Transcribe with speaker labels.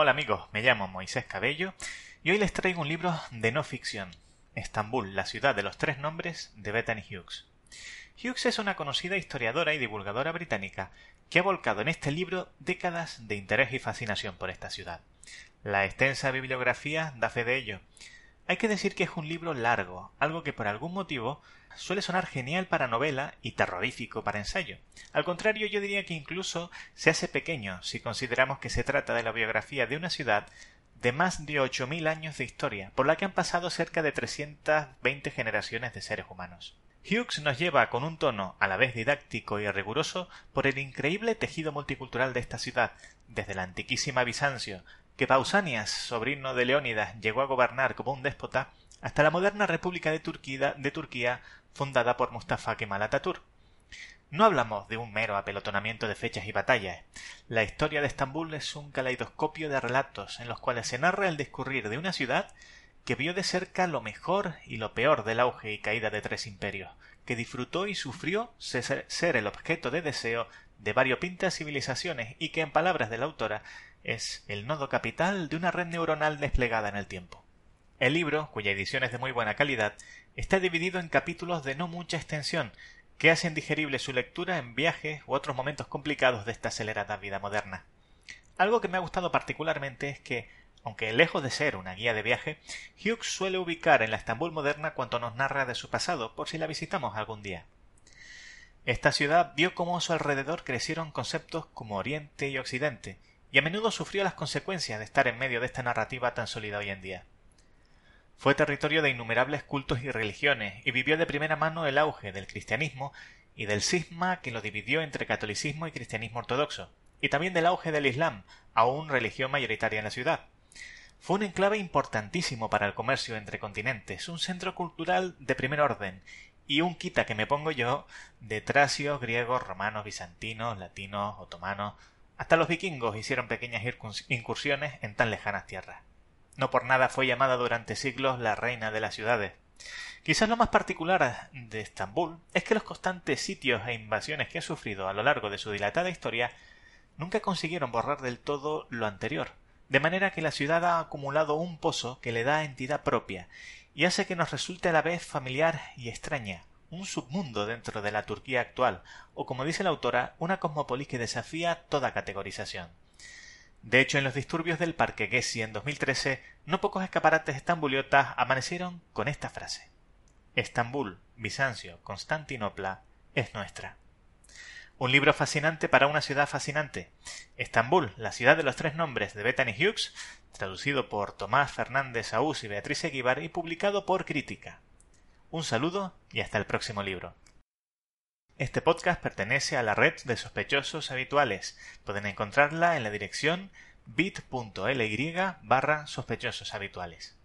Speaker 1: Hola amigos, me llamo Moisés Cabello y hoy les traigo un libro de no ficción, Estambul, la ciudad de los tres nombres de Bethany Hughes. Hughes es una conocida historiadora y divulgadora británica que ha volcado en este libro décadas de interés y fascinación por esta ciudad. La extensa bibliografía da fe de ello. Hay que decir que es un libro largo, algo que por algún motivo suele sonar genial para novela y terrorífico para ensayo. Al contrario, yo diría que incluso se hace pequeño si consideramos que se trata de la biografía de una ciudad de más de 8.000 años de historia, por la que han pasado cerca de 320 generaciones de seres humanos. Hughes nos lleva con un tono a la vez didáctico y riguroso por el increíble tejido multicultural de esta ciudad, desde la antiquísima Bizancio, que Pausanias, sobrino de Leónidas, llegó a gobernar como un déspota, hasta la moderna República de Turquía, de Turquía fundada por Mustafa Kemal Atatürk. No hablamos de un mero apelotonamiento de fechas y batallas. La historia de Estambul es un caleidoscopio de relatos en los cuales se narra el discurrir de una ciudad que vio de cerca lo mejor y lo peor del auge y caída de tres imperios, que disfrutó y sufrió ser el objeto de deseo de variopintas civilizaciones y que, en palabras de la autora, es el nodo capital de una red neuronal desplegada en el tiempo. El libro, cuya edición es de muy buena calidad, está dividido en capítulos de no mucha extensión, que hacen digerible su lectura en viajes u otros momentos complicados de esta acelerada vida moderna. Algo que me ha gustado particularmente es que, aunque lejos de ser una guía de viaje, Hughes suele ubicar en la Estambul moderna cuanto nos narra de su pasado, por si la visitamos algún día. Esta ciudad vio cómo a su alrededor crecieron conceptos como Oriente y Occidente, y a menudo sufrió las consecuencias de estar en medio de esta narrativa tan sólida hoy en día. Fue territorio de innumerables cultos y religiones, y vivió de primera mano el auge del cristianismo y del cisma que lo dividió entre catolicismo y cristianismo ortodoxo, y también del auge del Islam, aún religión mayoritaria en la ciudad. Fue un enclave importantísimo para el comercio entre continentes, un centro cultural de primer orden, y un quita que me pongo yo de tracios, griegos, romanos, bizantinos, latinos, otomanos. Hasta los vikingos hicieron pequeñas incursiones en tan lejanas tierras. No por nada fue llamada durante siglos la reina de las ciudades. Quizás lo más particular de Estambul es que los constantes sitios e invasiones que ha sufrido a lo largo de su dilatada historia nunca consiguieron borrar del todo lo anterior, de manera que la ciudad ha acumulado un pozo que le da entidad propia y hace que nos resulte a la vez familiar y extraña, un submundo dentro de la Turquía actual, o como dice la autora, una cosmópolis que desafía toda categorización. De hecho, en los disturbios del Parque Gessi en 2013, no pocos escaparates estambuliotas amanecieron con esta frase. Estambul, Bizancio, Constantinopla, es nuestra. Un libro fascinante para una ciudad fascinante. Estambul, la ciudad de los tres nombres de Bethany Hughes, traducido por Tomás Fernández Aús y Beatriz Eguibar y publicado por Crítica. Un saludo y hasta el próximo libro. Este podcast pertenece a la red de sospechosos habituales. Pueden encontrarla en la dirección bit.ly barra sospechosos habituales.